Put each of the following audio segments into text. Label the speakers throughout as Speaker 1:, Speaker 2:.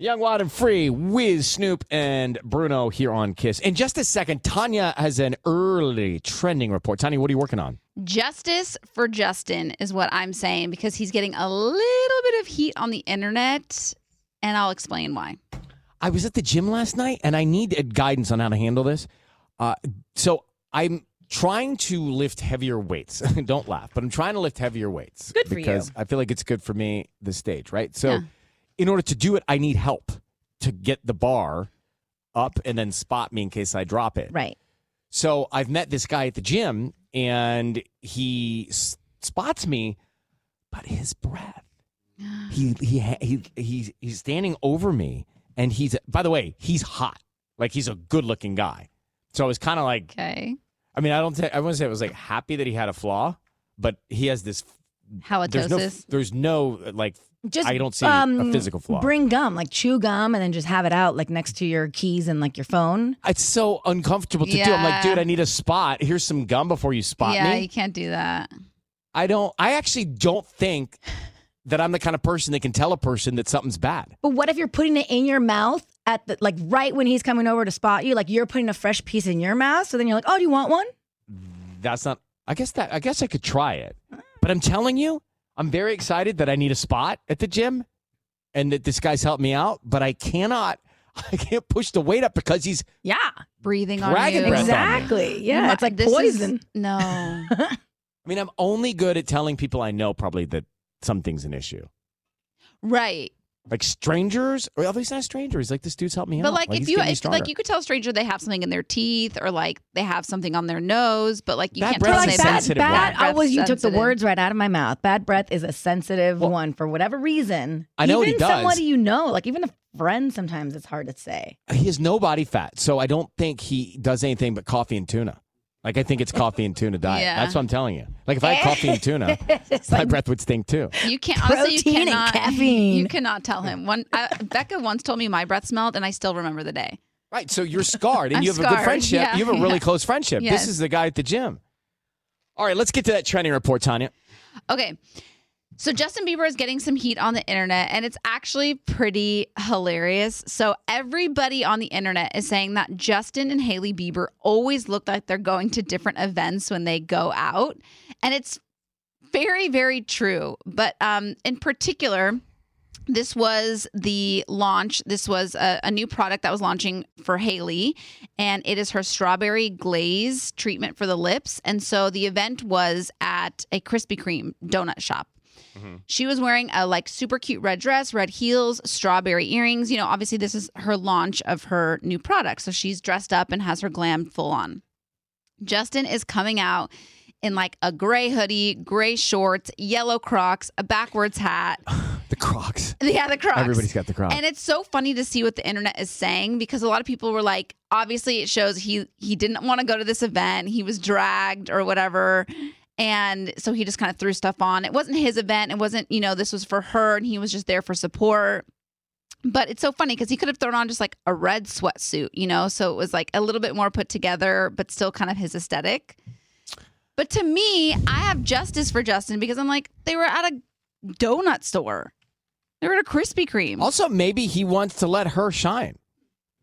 Speaker 1: Young, Wild, and Free, Wiz, Snoop, and Bruno here on Kiss. In just a second, Tanya has an early trending report. Tanya, what are you working on?
Speaker 2: Justice for Justin is what I'm saying because he's getting a little bit of heat on the internet, and I'll explain why.
Speaker 1: I was at the gym last night and I need guidance on how to handle this. Uh, so I'm trying to lift heavier weights. Don't laugh, but I'm trying to lift heavier weights.
Speaker 3: Good for you.
Speaker 1: because I feel like it's good for me, the stage, right? So
Speaker 2: Yeah.
Speaker 1: In order to do it, I need help to get the bar up and then spot me in case I drop it.
Speaker 3: Right.
Speaker 1: So I've met this guy at the gym and he s- spots me, but his breath. He he he he's he's standing over me and he's by the way, he's hot. Like he's a good-looking guy. So I was kind of like
Speaker 2: Okay.
Speaker 1: I mean, I don't say I wouldn't say I was like happy that he had a flaw, but he has this there's no
Speaker 2: Halitosis.
Speaker 1: there's no like
Speaker 3: Just
Speaker 1: I don't see
Speaker 3: um,
Speaker 1: a physical flaw.
Speaker 3: Bring gum, like chew gum, and then just have it out like next to your keys and like your phone.
Speaker 1: it's so uncomfortable to do. I'm like, dude, I need a spot. Here's some gum before you spot
Speaker 2: yeah,
Speaker 1: me.
Speaker 2: Yeah, you can't do that.
Speaker 1: I don't. I actually don't think that I'm the kind of person that can tell a person that something's bad.
Speaker 3: But what if you're putting it in your mouth at the like right when he's coming over to spot you? Like you're putting a fresh piece in your mouth, so then you're like, oh, do you want one?
Speaker 1: That's not. I guess that. I guess I could try it, but I'm telling you, I'm very excited that I need a spot at the gym, and that this guy's helped me out. But I cannot. I can't push the weight up because he's
Speaker 3: Yeah,
Speaker 2: Breathing on you.
Speaker 1: breath on me.
Speaker 3: exactly. Yeah, it's like
Speaker 2: This is-
Speaker 3: poison.
Speaker 2: no.
Speaker 1: I mean, I'm only good at telling people I know probably that something's an issue.
Speaker 2: right.
Speaker 1: Like strangers, or at least not strangers. Like this dude's helped me out.
Speaker 2: But
Speaker 1: out.
Speaker 2: like, if you if, like you could tell a stranger they have something in their teeth or like they have something on their nose, but like you
Speaker 1: Bad
Speaker 2: can't
Speaker 1: breath
Speaker 2: tell
Speaker 1: is
Speaker 2: them
Speaker 3: like
Speaker 2: they-
Speaker 3: bad,
Speaker 1: sensitive
Speaker 3: bad.
Speaker 2: one.
Speaker 3: I was you took the words right out of my mouth. Bad breath is a sensitive one for whatever reason.
Speaker 1: I know what
Speaker 3: even
Speaker 1: he does.
Speaker 3: somebody you know, like even a friend, sometimes it's hard to say.
Speaker 1: he has no body fat, so I don't think he does anything but coffee and tuna. Like I think it's coffee and tuna diet.
Speaker 2: Yeah.
Speaker 1: That's what I'm telling you. Like if I had coffee and tuna, my
Speaker 3: like
Speaker 1: breath would stink too.
Speaker 2: You can't honestly. You
Speaker 3: Protein and
Speaker 2: cannot.
Speaker 3: caffeine.
Speaker 2: You cannot tell him. One uh, Becca once told me my breath smelled, and I still remember the day.
Speaker 1: Right. So you're scarred and you have a good friendship.
Speaker 2: Yeah,
Speaker 1: you have a really
Speaker 2: yeah.
Speaker 1: close friendship.
Speaker 2: Yes.
Speaker 1: This is the guy at the gym. All right, let's get to that trending report, Tanya.
Speaker 2: Okay. So Justin Bieber is getting some heat on the internet and it's actually pretty hilarious. So everybody on the internet is saying that Justin and Hailey Bieber always look like they're going to different events when they go out. And it's very very true. But um in particular this was the launch. This was a, a new product that was launching for Hailey, and it is her strawberry glaze treatment for the lips. And so the event was at a Krispy Kreme donut shop. Mm-hmm. She was wearing a like super cute red dress, red heels, strawberry earrings. You know, obviously this is her launch of her new product. So she's dressed up and has her glam full on. Justin is coming out in like a gray hoodie, gray shorts, yellow Crocs, a backwards hat.
Speaker 1: The Crocs.
Speaker 2: Yeah, the Crocs.
Speaker 1: Everybody's got the Crocs.
Speaker 2: And it's so funny to see what the internet is saying because a lot of people were like, obviously it shows he he didn't want to go to this event. He was dragged or whatever. And so he just kind of threw stuff on. It wasn't his event. It wasn't, you know, this was for her and he was just there for support. But it's so funny because he could have thrown on just like a red sweatsuit, you know? So it was like a little bit more put together, but still kind of his aesthetic. But to me, I have justice for Justin because I'm like, they were at a donut store. They were at a Krispy Kreme.
Speaker 1: Also, maybe he wants to let her shine,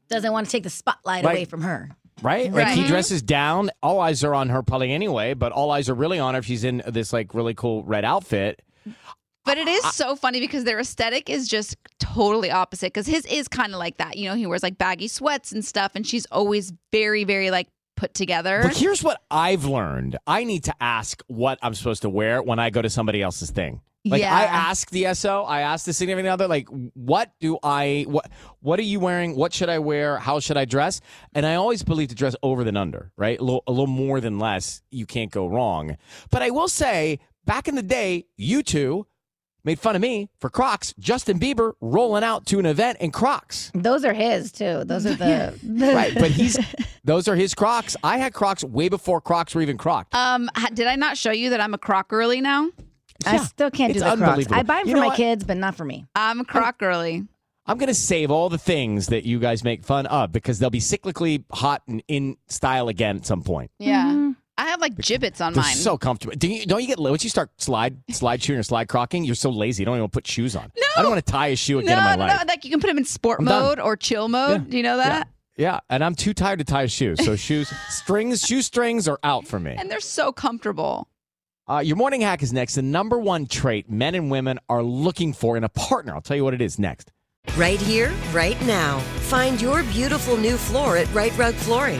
Speaker 3: Doesn't want to take the spotlight
Speaker 1: Like-
Speaker 3: away from her.
Speaker 1: Right? Like he dresses down. All eyes are on her probably anyway, but all eyes are really on her if she's in this like really cool red outfit.
Speaker 2: But it is so funny because their aesthetic is just totally opposite. Because his is kind of like that. You know, he wears like baggy sweats and stuff, and she's always very, very like put together.
Speaker 1: But here's what I've learned. I need to ask what I'm supposed to wear when I go to somebody else's thing. Like
Speaker 2: Yeah.
Speaker 1: I ask the SO, I ask the significant other, like, what do I what what are you wearing? What should I wear? How should I dress? And I always believe to dress over than under, right? A little, a little more than less. You can't go wrong. But I will say, back in the day, you two made fun of me for Crocs. Justin Bieber rolling out to an event in Crocs.
Speaker 3: Those are his too. Those are the, the
Speaker 1: Right, but he's those are his Crocs. I had Crocs way before Crocs were even Crocked.
Speaker 2: um, did I not show you that I'm a croc girly now?
Speaker 3: I still can't do
Speaker 1: it's
Speaker 3: the Crocs. I buy them
Speaker 1: You
Speaker 3: for my
Speaker 1: what?
Speaker 3: kids, but not for me.
Speaker 2: I'm a croc girly.
Speaker 1: I'm going to save all the things that you guys make fun of because they'll be cyclically hot and in style again at some point.
Speaker 2: Yeah. I have like Jibbitz on
Speaker 1: They're
Speaker 2: mine.
Speaker 1: so comfortable. Do you, don't you get once you start slide slide shoeing or slide crocking, you're so lazy. You don't even put shoes on. No, I don't want to tie a shoe again
Speaker 2: no,
Speaker 1: in my
Speaker 2: no,
Speaker 1: life.
Speaker 2: no. Like you can put them in sport
Speaker 1: I'm done.
Speaker 2: mode or chill mode.
Speaker 1: Yeah.
Speaker 2: Do you know that?
Speaker 1: Yeah, and I'm too tired to tie a shoe. So shoes, strings, shoe strings are out for me.
Speaker 2: And they're so comfortable.
Speaker 1: Uh, your morning hack is next. The number one trait men and women are looking for in a partner. I'll tell you what it is next.
Speaker 4: Right here, right now. Find your beautiful new floor at Rite Rug Flooring.